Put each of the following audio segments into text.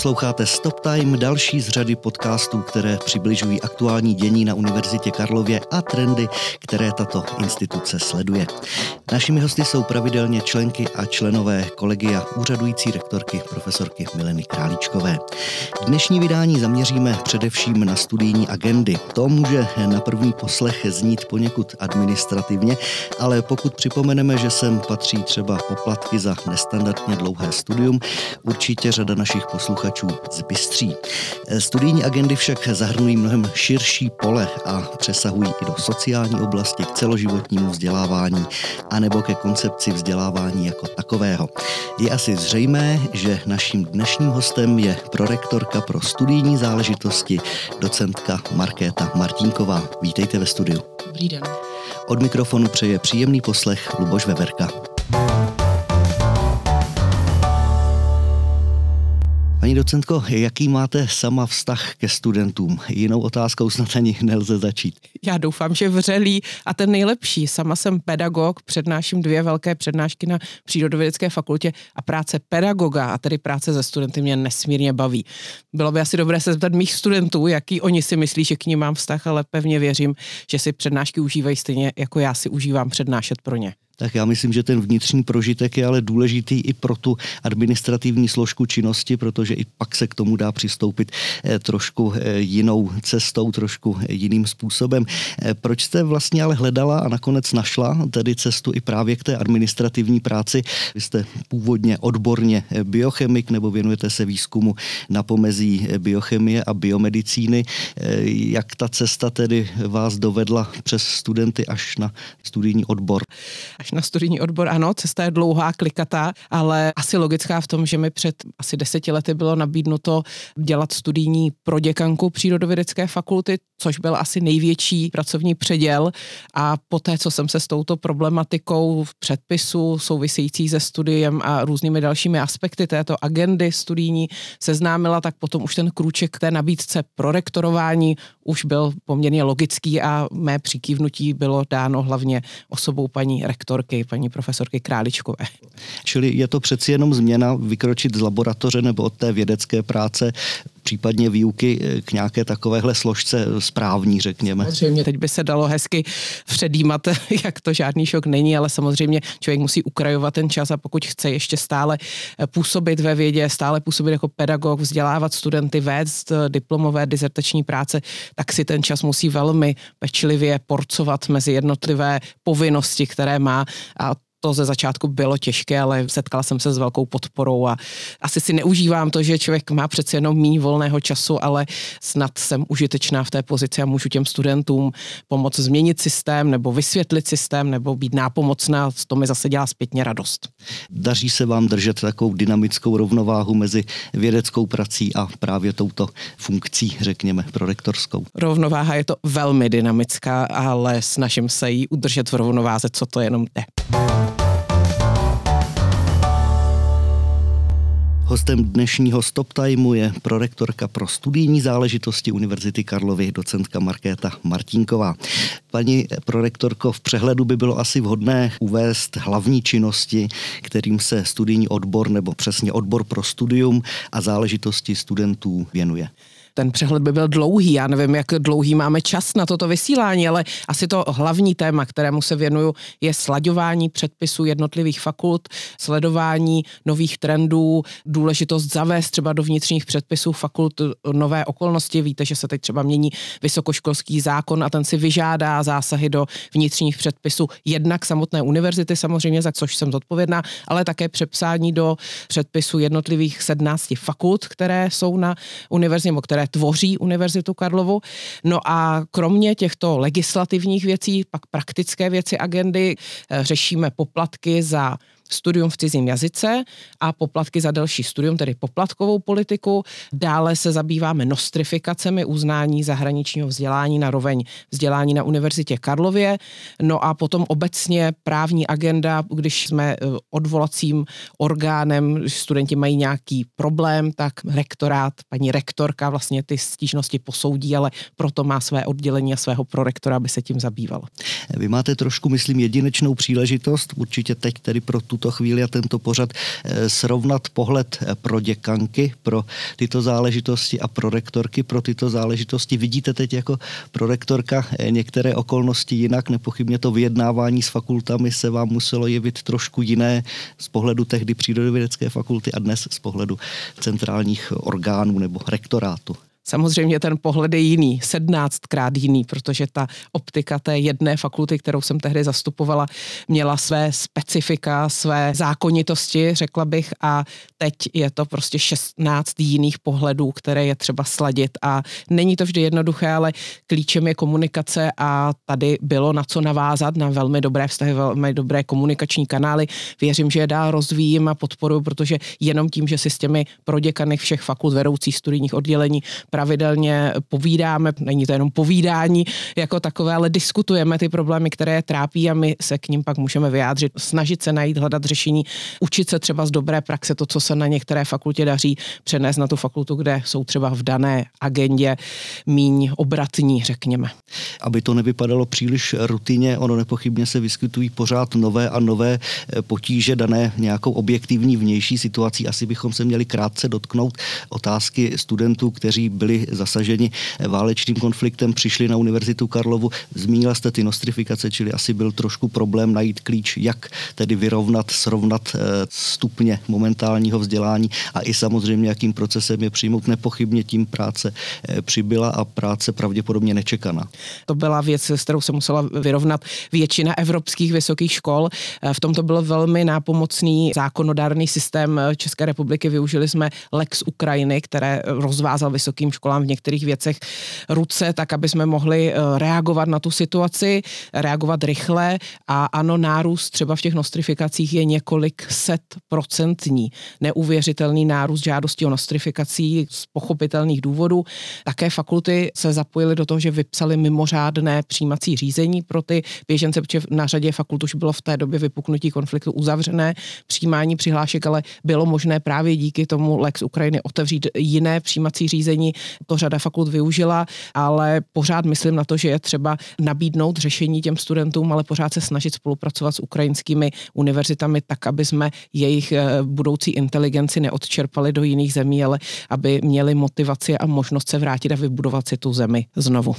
Posloucháte Stop Time, další z řady podcastů, které přibližují aktuální dění na Univerzitě Karlově a trendy, které tato instituce sleduje. Našimi hosty jsou pravidelně členky a členové kolegia úřadující rektorky profesorky Mileny Králíčkové. Dnešní vydání zaměříme především na studijní agendy. To může na první poslech znít poněkud administrativně, ale pokud připomeneme, že sem patří třeba poplatky za nestandardně dlouhé studium, určitě řada našich posluchačů zbystří. Studijní agendy však zahrnují mnohem širší pole a přesahují i do sociální oblasti, k celoživotnímu vzdělávání a nebo ke koncepci vzdělávání jako takového. Je asi zřejmé, že naším dnešním hostem je prorektorka pro studijní záležitosti, docentka Markéta Martínková. Vítejte ve studiu. Dobrý den. Od mikrofonu přeje příjemný poslech Luboš Veverka. Paní docentko, jaký máte sama vztah ke studentům? Jinou otázkou snad ani nelze začít. Já doufám, že vřelý a ten nejlepší. Sama jsem pedagog, přednáším dvě velké přednášky na Přírodovědecké fakultě a práce pedagoga, a tedy práce se studenty mě nesmírně baví. Bylo by asi dobré se zeptat mých studentů, jaký oni si myslí, že k ním mám vztah, ale pevně věřím, že si přednášky užívají stejně, jako já si užívám přednášet pro ně tak já myslím, že ten vnitřní prožitek je ale důležitý i pro tu administrativní složku činnosti, protože i pak se k tomu dá přistoupit eh, trošku eh, jinou cestou, trošku jiným způsobem. Eh, proč jste vlastně ale hledala a nakonec našla tedy cestu i právě k té administrativní práci? Vy jste původně odborně biochemik nebo věnujete se výzkumu na pomezí biochemie a biomedicíny. Jak ta cesta tedy vás dovedla přes studenty až na studijní odbor? Na studijní odbor, ano, cesta je dlouhá, klikatá, ale asi logická v tom, že mi před asi deseti lety bylo nabídnuto dělat studijní proděkanku přírodovědecké fakulty, což byl asi největší pracovní předěl. A poté, co jsem se s touto problematikou v předpisu související se studiem a různými dalšími aspekty této agendy studijní seznámila, tak potom už ten krůček té nabídce pro rektorování už byl poměrně logický a mé přikývnutí bylo dáno hlavně osobou paní rektorky, paní profesorky Králičkové. Čili je to přeci jenom změna vykročit z laboratoře nebo od té vědecké práce případně výuky eh, k nějaké takovéhle složce správní, řekněme. Samozřejmě teď by se dalo hezky předjímat, jak to žádný šok není, ale samozřejmě člověk musí ukrajovat ten čas a pokud chce ještě stále eh, působit ve vědě, stále působit jako pedagog, vzdělávat studenty, vést eh, diplomové dizertační práce, tak si ten čas musí velmi pečlivě porcovat mezi jednotlivé povinnosti, které má a to ze začátku bylo těžké, ale setkala jsem se s velkou podporou a asi si neužívám to, že člověk má přece jenom méně volného času, ale snad jsem užitečná v té pozici a můžu těm studentům pomoct změnit systém nebo vysvětlit systém nebo být nápomocná, to mi zase dělá zpětně radost. Daří se vám držet takovou dynamickou rovnováhu mezi vědeckou prací a právě touto funkcí, řekněme, prorektorskou? Rovnováha je to velmi dynamická, ale snažím se ji udržet v rovnováze, co to jenom jde. Hostem dnešního Stop Timeu je prorektorka pro studijní záležitosti Univerzity Karlovy, docentka Markéta Martínková. Paní prorektorko, v přehledu by bylo asi vhodné uvést hlavní činnosti, kterým se studijní odbor nebo přesně odbor pro studium a záležitosti studentů věnuje ten přehled by byl dlouhý. Já nevím, jak dlouhý máme čas na toto vysílání, ale asi to hlavní téma, kterému se věnuju, je slaďování předpisů jednotlivých fakult, sledování nových trendů, důležitost zavést třeba do vnitřních předpisů fakult nové okolnosti. Víte, že se teď třeba mění vysokoškolský zákon a ten si vyžádá zásahy do vnitřních předpisů jednak samotné univerzity, samozřejmě, za což jsem zodpovědná, ale také přepsání do předpisů jednotlivých 17 fakult, které jsou na univerzitě, které tvoří Univerzitu Karlovu. No a kromě těchto legislativních věcí, pak praktické věci agendy, eh, řešíme poplatky za studium v cizím jazyce a poplatky za další studium, tedy poplatkovou politiku. Dále se zabýváme nostrifikacemi uznání zahraničního vzdělání na roveň vzdělání na Univerzitě Karlově. No a potom obecně právní agenda, když jsme eh, odvolacím orgánem, studenti mají nějaký problém, tak rektorát, paní rektorka vlastně ty stížnosti posoudí, ale proto má své oddělení a svého prorektora, aby se tím zabýval. Vy máte trošku, myslím, jedinečnou příležitost, určitě teď tedy pro tu tuto chvíli a tento pořad srovnat pohled pro děkanky, pro tyto záležitosti a pro rektorky pro tyto záležitosti. Vidíte teď jako prorektorka některé okolnosti jinak, nepochybně to vyjednávání s fakultami se vám muselo jevit trošku jiné z pohledu tehdy přírodovědecké fakulty a dnes z pohledu centrálních orgánů nebo rektorátu. Samozřejmě ten pohled je jiný, sednáctkrát jiný, protože ta optika té jedné fakulty, kterou jsem tehdy zastupovala, měla své specifika, své zákonitosti, řekla bych, a teď je to prostě 16 jiných pohledů, které je třeba sladit a není to vždy jednoduché, ale klíčem je komunikace a tady bylo na co navázat, na velmi dobré vztahy, velmi dobré komunikační kanály. Věřím, že je dál rozvíjím a podporuji, protože jenom tím, že si s těmi proděkany všech fakult vedoucích studijních oddělení pravidelně povídáme, není to jenom povídání jako takové, ale diskutujeme ty problémy, které je trápí a my se k ním pak můžeme vyjádřit, snažit se najít, hledat řešení, učit se třeba z dobré praxe, to, co se na některé fakultě daří, přenést na tu fakultu, kde jsou třeba v dané agendě míň obratní, řekněme. Aby to nevypadalo příliš rutině, ono nepochybně se vyskytují pořád nové a nové eh, potíže dané nějakou objektivní vnější situací. Asi bychom se měli krátce dotknout otázky studentů, kteří byli zasaženi válečným konfliktem, přišli na Univerzitu Karlovu. Zmínila jste ty nostrifikace, čili asi byl trošku problém najít klíč, jak tedy vyrovnat, srovnat eh, stupně momentálního vzdělání a i samozřejmě, jakým procesem je přijmout. Nepochybně tím práce eh, přibyla a práce pravděpodobně nečekaná. To byla věc, s kterou se musela vyrovnat většina evropských vysokých škol. Eh, v tomto byl velmi nápomocný zákonodárný systém České republiky. Využili jsme Lex Ukrajiny, které rozvázal vysokým vysokým školám v některých věcech ruce, tak aby jsme mohli eh, reagovat na tu situaci, reagovat rychle a ano, nárůst třeba v těch nostrifikacích je několik set procentní. Neuvěřitelný nárůst žádostí o nostrifikací z pochopitelných důvodů. Také fakulty se zapojily do toho, že vypsali mimořádné přijímací řízení pro ty běžence, protože na řadě fakult už bylo v té době vypuknutí konfliktu uzavřené přijímání přihlášek, ale bylo možné právě díky tomu Lex Ukrajiny otevřít jiné přijímací řízení to řada fakult využila, ale pořád myslím na to, že je třeba nabídnout řešení těm studentům, ale pořád se snažit spolupracovat s ukrajinskými univerzitami tak, aby jsme jejich eh, budoucí inteligenci neodčerpali do jiných zemí, ale aby měli motivaci a možnost se vrátit a vybudovat si tu zemi znovu.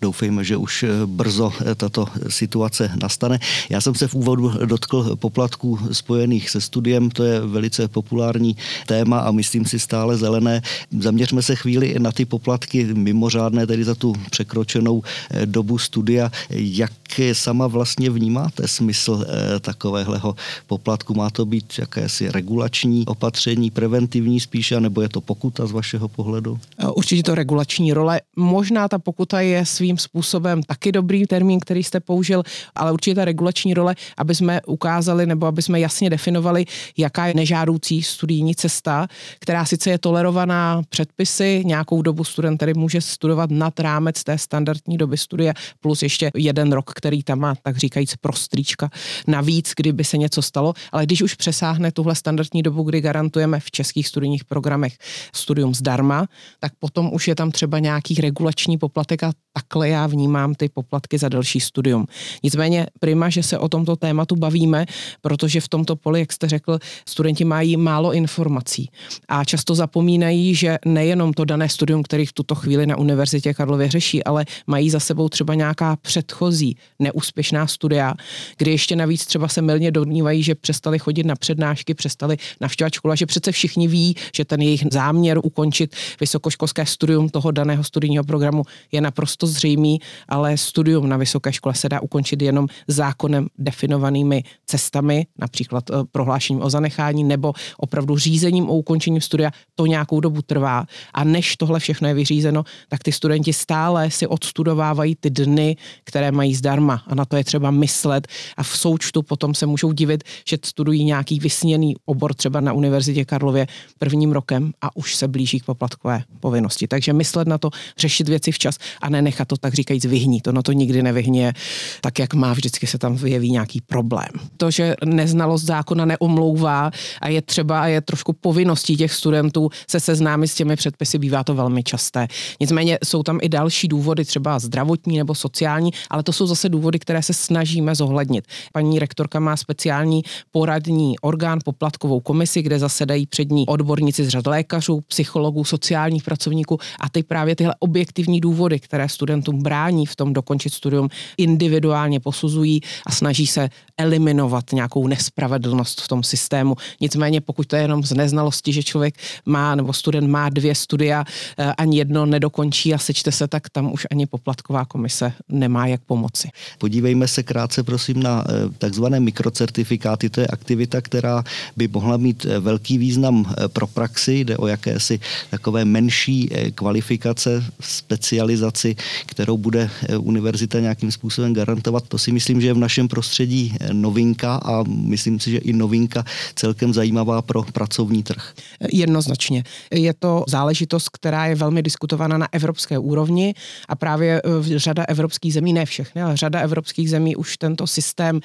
Doufejme, že už eh, brzo eh, tato situace nastane. Já jsem se v úvodu dotkl poplatků spojených se studiem, to je velice populární téma a myslím si stále zelené. Zaměřme se chvíli na ty poplatky mimořádné, tedy za tu překročenou eh, dobu studia. Jak sama vlastně vnímáte smysl takového poplatku? Má to být jakési regulační opatření, preventivní spíše, nebo je to pokuta z vašeho pohledu? Určitě to regulační role. Možná ta pokuta je svým způsobem taky dobrý termín, který jste použil, ale určitě ta regulační role, aby jsme ukázali nebo aby jsme jasně definovali, jaká je nežádoucí studijní cesta, která sice je tolerovaná předpisy, nějakou dobu student tedy může studovat nad rámec té standardní doby studia, plus ještě jeden rok, který tam má, tak říkajíc, prostříčka navíc, kdyby se něco stalo, ale když už přesáhne tuhle standardní dobu, kdy garantujeme v českých studijních programech studium zdarma, tak potom už je tam třeba nějaký regulační poplatek a takhle já vnímám ty poplatky za další studium. Nicméně prima, že se o tomto tématu bavíme, protože v tomto poli, jak jste řekl, studenti mají málo informací a často zapomínají, že nejenom to dané studium, který v tuto chvíli na Univerzitě Karlově řeší, ale mají za sebou třeba nějaká předchozí neúspěšná studia, kdy ještě navíc třeba se milně domnívají, že přestali chodit na přednášky, přestali navštěvovat školu že přece všichni ví, že ten jejich záměr ukončit vysokoškolské studium toho daného studijního programu je naprosto zřejmý, ale studium na vysoké škole se dá ukončit jenom zákonem definovanými cestami, například eh, prohlášením o zanechání nebo opravdu řízením o ukončení studia. To nějakou dobu trvá a než tohle všechno je vyřízeno, tak ty studenti stále si odstudovávají ty dny, které mají zdarma a na to je třeba myslet a v součtu potom se můžou divit, že studují nějaký vysněný obor třeba na Univerzitě Karlově prvním rokem a už se blíží k poplatkové povinnosti. Takže myslet na to, řešit věci včas a ne nechat to tak říkajíc vyhnít. Ono to nikdy nevyhně tak, jak má, vždycky se tam vyjeví nějaký problém. To, že neznalost zákona neomlouvá a je třeba a je trošku povinností těch studentů se seznámit s těmi předpisy, bývá to velmi časté. Nicméně jsou tam i další důvody, třeba zdravotní nebo sociální, ale to jsou zase důvody, které se snažíme zohlednit. Paní rektorka má speciální poradní orgán, poplatkovou komisi, kde zasedají přední odborníci z řad lékařů, psychologů, sociálních pracovníků a ty právě tyhle objektivní důvody, které studentům brání v tom dokončit studium, individuálně posuzují a snaží se eliminovat nějakou nespravedlnost v tom systému. Nicméně pokud to je jenom z neznalosti, že člověk má nebo student má dvě studia, eh, ani jedno nedokončí a sečte se, tak tam už ani poplatková komise nemá jak pomoci. Podívejme se krátce prosím na eh, takzvané mikrocertifikáty. To je aktivita, která by mohla mít eh, velký význam pro praxi. Jde o jakési takové menší kvalifikace, specializaci, kterou bude univerzita nějakým způsobem garantovat. To si myslím, že je v našem prostředí novinka a myslím si, že i novinka celkem zajímavá pro pracovní trh. Jednoznačně. Je to záležitost, která je velmi diskutovaná na evropské úrovni a právě řada evropských zemí, ne všechny, ale řada evropských zemí už tento systém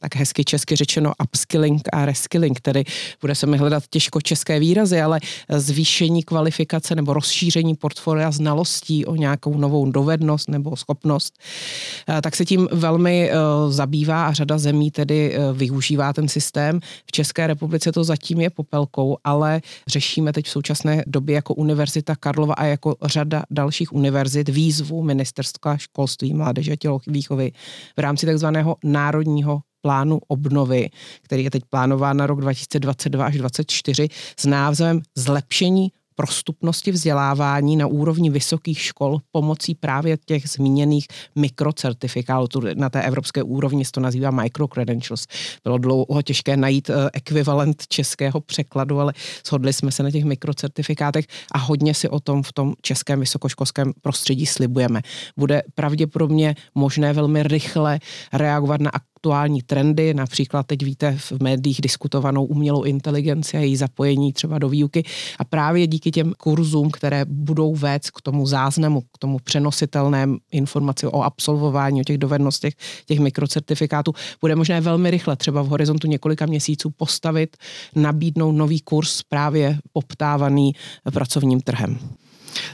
tak hezky česky řečeno upskilling a reskilling, tedy bude se mi hledat těžko české výrazy, ale zvýšení kvalifikace nebo rozšíření portfolia znalostí o nějakou novou dovednost nebo schopnost, eh, tak se tím velmi eh, zabývá a řada zemí tedy eh, využívá ten systém. V České republice to zatím je popelkou, ale řešíme teď v současné době jako Univerzita Karlova a jako řada dalších univerzit výzvu Ministerstva školství, mládeže a tělovýchovy v rámci takzvaného národního plánu obnovy, který je teď plánován na rok 2022 až 2024 s názvem Zlepšení prostupnosti vzdělávání na úrovni vysokých škol pomocí právě těch zmíněných mikrocertifikátů. Na té evropské úrovni se to nazývá microcredentials. Bylo dlouho těžké najít eh, ekvivalent českého překladu, ale shodli jsme se na těch mikrocertifikátech a hodně si o tom v tom českém vysokoškolském prostředí slibujeme. Bude pravděpodobně možné velmi rychle reagovat na aktuální trendy, například teď víte v médiích diskutovanou umělou inteligenci a její zapojení třeba do výuky a právě díky těm kurzům, které budou vést k tomu záznamu, k tomu přenositelném informaci o absolvování, o těch dovednostech, těch mikrocertifikátů, bude možné velmi rychle, třeba v horizontu několika měsíců postavit, nabídnout nový kurz právě poptávaný pracovním trhem.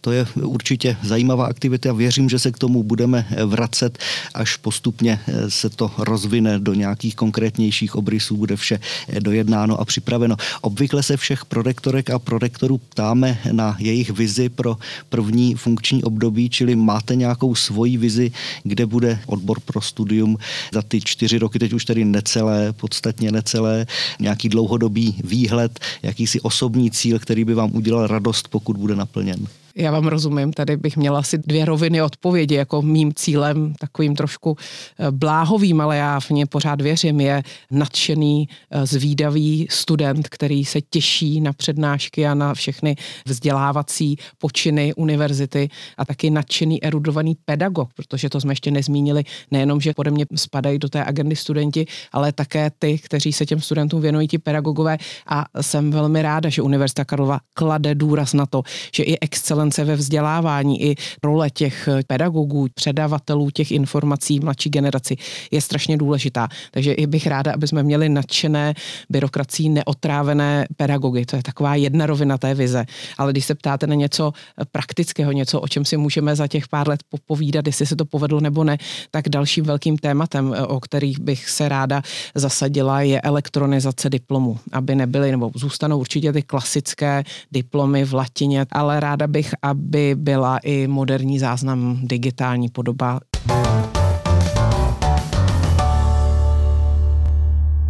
To je určitě zajímavá aktivita a věřím, že se k tomu budeme vracet, až postupně se to rozvine do nějakých konkrétnějších obrysů, bude vše dojednáno a připraveno. Obvykle se všech prorektorek a prorektorů ptáme na jejich vizi pro první funkční období, čili máte nějakou svoji vizi, kde bude odbor pro studium za ty čtyři roky, teď už tedy necelé, podstatně necelé, nějaký dlouhodobý výhled, jakýsi osobní cíl, který by vám udělal radost, pokud bude naplněn. Já vám rozumím, tady bych měla asi dvě roviny odpovědi, jako mým cílem, takovým trošku eh, bláhovým, ale já v ně pořád věřím, je nadšený, eh, zvídavý student, který se těší na přednášky a na všechny vzdělávací počiny univerzity a taky nadšený, erudovaný pedagog, protože to jsme ještě nezmínili, nejenom, že pode mě spadají do té agendy studenti, ale také ty, kteří se těm studentům věnují, ti pedagogové. A jsem velmi ráda, že Univerzita Karlova klade důraz na to, že i excelent excelence ve vzdělávání i role těch pedagogů, předavatelů těch informací mladší generaci je strašně důležitá. Takže i bych ráda, aby jsme měli nadšené byrokracií neotrávené pedagogy. To je taková jedna rovina té vize. Ale když se ptáte na něco praktického, něco, o čem si můžeme za těch pár let povídat, jestli se to povedlo nebo ne, tak dalším velkým tématem, o kterých bych se ráda zasadila, je elektronizace diplomů, aby nebyly, nebo zůstanou určitě ty klasické diplomy v latině, ale ráda bych, aby byla i moderní záznam digitální podoba.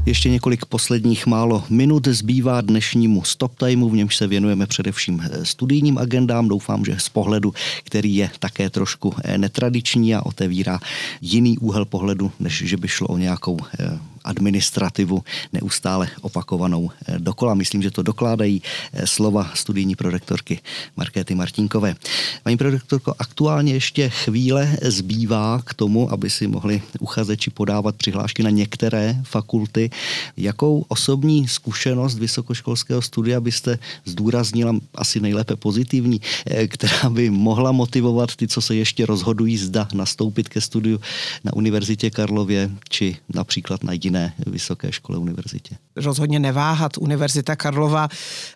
Ještě několik posledních málo minut zbývá dnešnímu stop timeu, v němž se věnujeme především eh, studijním agendám. Doufám, že z pohledu, který je také trošku eh, netradiční a otevírá jiný úhel pohledu, než že by šlo o nějakou eh, administrativu neustále opakovanou eh, dokola. Myslím, že to dokládají eh, slova studijní prorektorky Markéty Martinkové. Paní prorektorko, aktuálně ještě chvíle zbývá k tomu, aby si mohli uchazeči podávat přihlášky na některé fakulty. Jakou osobní zkušenost vysokoškolského studia byste zdůraznila, asi nejlépe pozitivní, eh, která by mohla motivovat ty, co se ještě rozhodují, zda nastoupit ke studiu na Univerzitě Karlově či například na jiné vysoké škole univerzitě? Rozhodně neváhat. Univerzita Karlova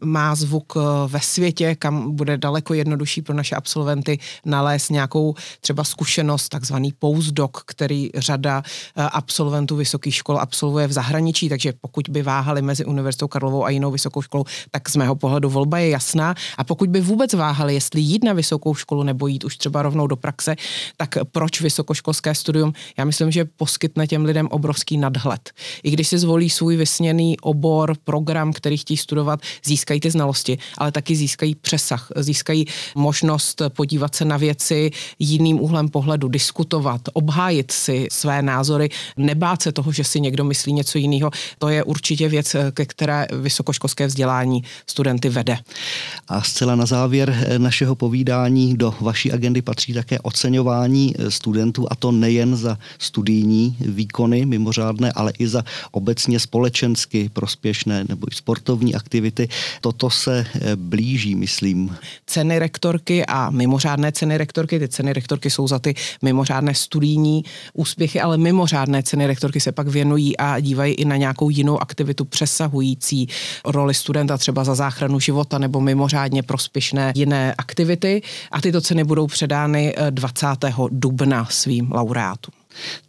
má zvuk eh, ve světě, kam bude daleko jednodušší pro naše absolventy nalézt nějakou třeba zkušenost, takzvaný postdoc, který řada eh, absolventů vysokých škol absolvuje v zahraničí, takže pokud by váhali mezi Univerzitou Karlovou a jinou vysokou školou, tak z mého pohledu volba je jasná. A pokud by vůbec váhali, jestli jít na vysokou školu nebo jít už třeba rovnou do praxe, tak proč vysokoškolské studium? Já myslím, že poskytne těm lidem obrovský nadhled. I když si zvolí svůj vysněný obor, program, který chtějí studovat, získají ty znalosti, ale taky získají přesah, získají možnost podívat se na věci jiným úhlem pohledu, diskutovat, obhájit si své názory, nebát se toho, že si někdo myslí něco jiného. To je určitě věc, ke které vysokoškolské vzdělání studenty vede. A zcela na závěr našeho povídání do vaší agendy patří také oceňování studentů, a to nejen za studijní výkony mimořádné, ale i za obecně společensky prospěšné nebo i sportovní aktivity. Toto se eh, blíží, myslím. Ceny rektorky a mimořádné ceny rektorky, ty ceny rektorky jsou za ty mimořádné studijní úspěchy, ale mimořádné ceny rektorky se pak věnují a dívají i na nějakou jinou aktivitu přesahující roli studenta třeba za záchranu života nebo mimořádně prospěšné jiné aktivity a tyto ceny budou předány 20. Eh, dubna svým laureátům.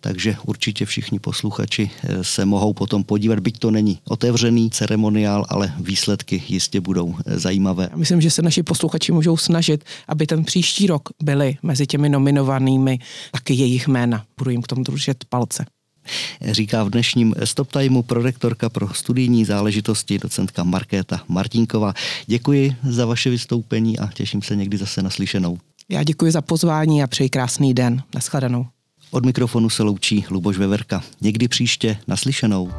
Takže určitě všichni posluchači eh, se mohou potom podívat, byť to není otevřený ceremoniál, ale výsledky jistě budou eh, zajímavé. Já myslím, že se naši posluchači můžou snažit, aby ten příští rok byli mezi těmi nominovanými taky jejich jména. Budu jim k tomu držet palce říká v dnešním Stop Timeu prorektorka pro studijní záležitosti docentka Markéta Martinková. Děkuji za vaše vystoupení a těším se někdy zase naslyšenou. Já děkuji za pozvání a přeji krásný den. Naschledanou. Od mikrofonu se loučí Luboš Veverka. Někdy příště naslyšenou.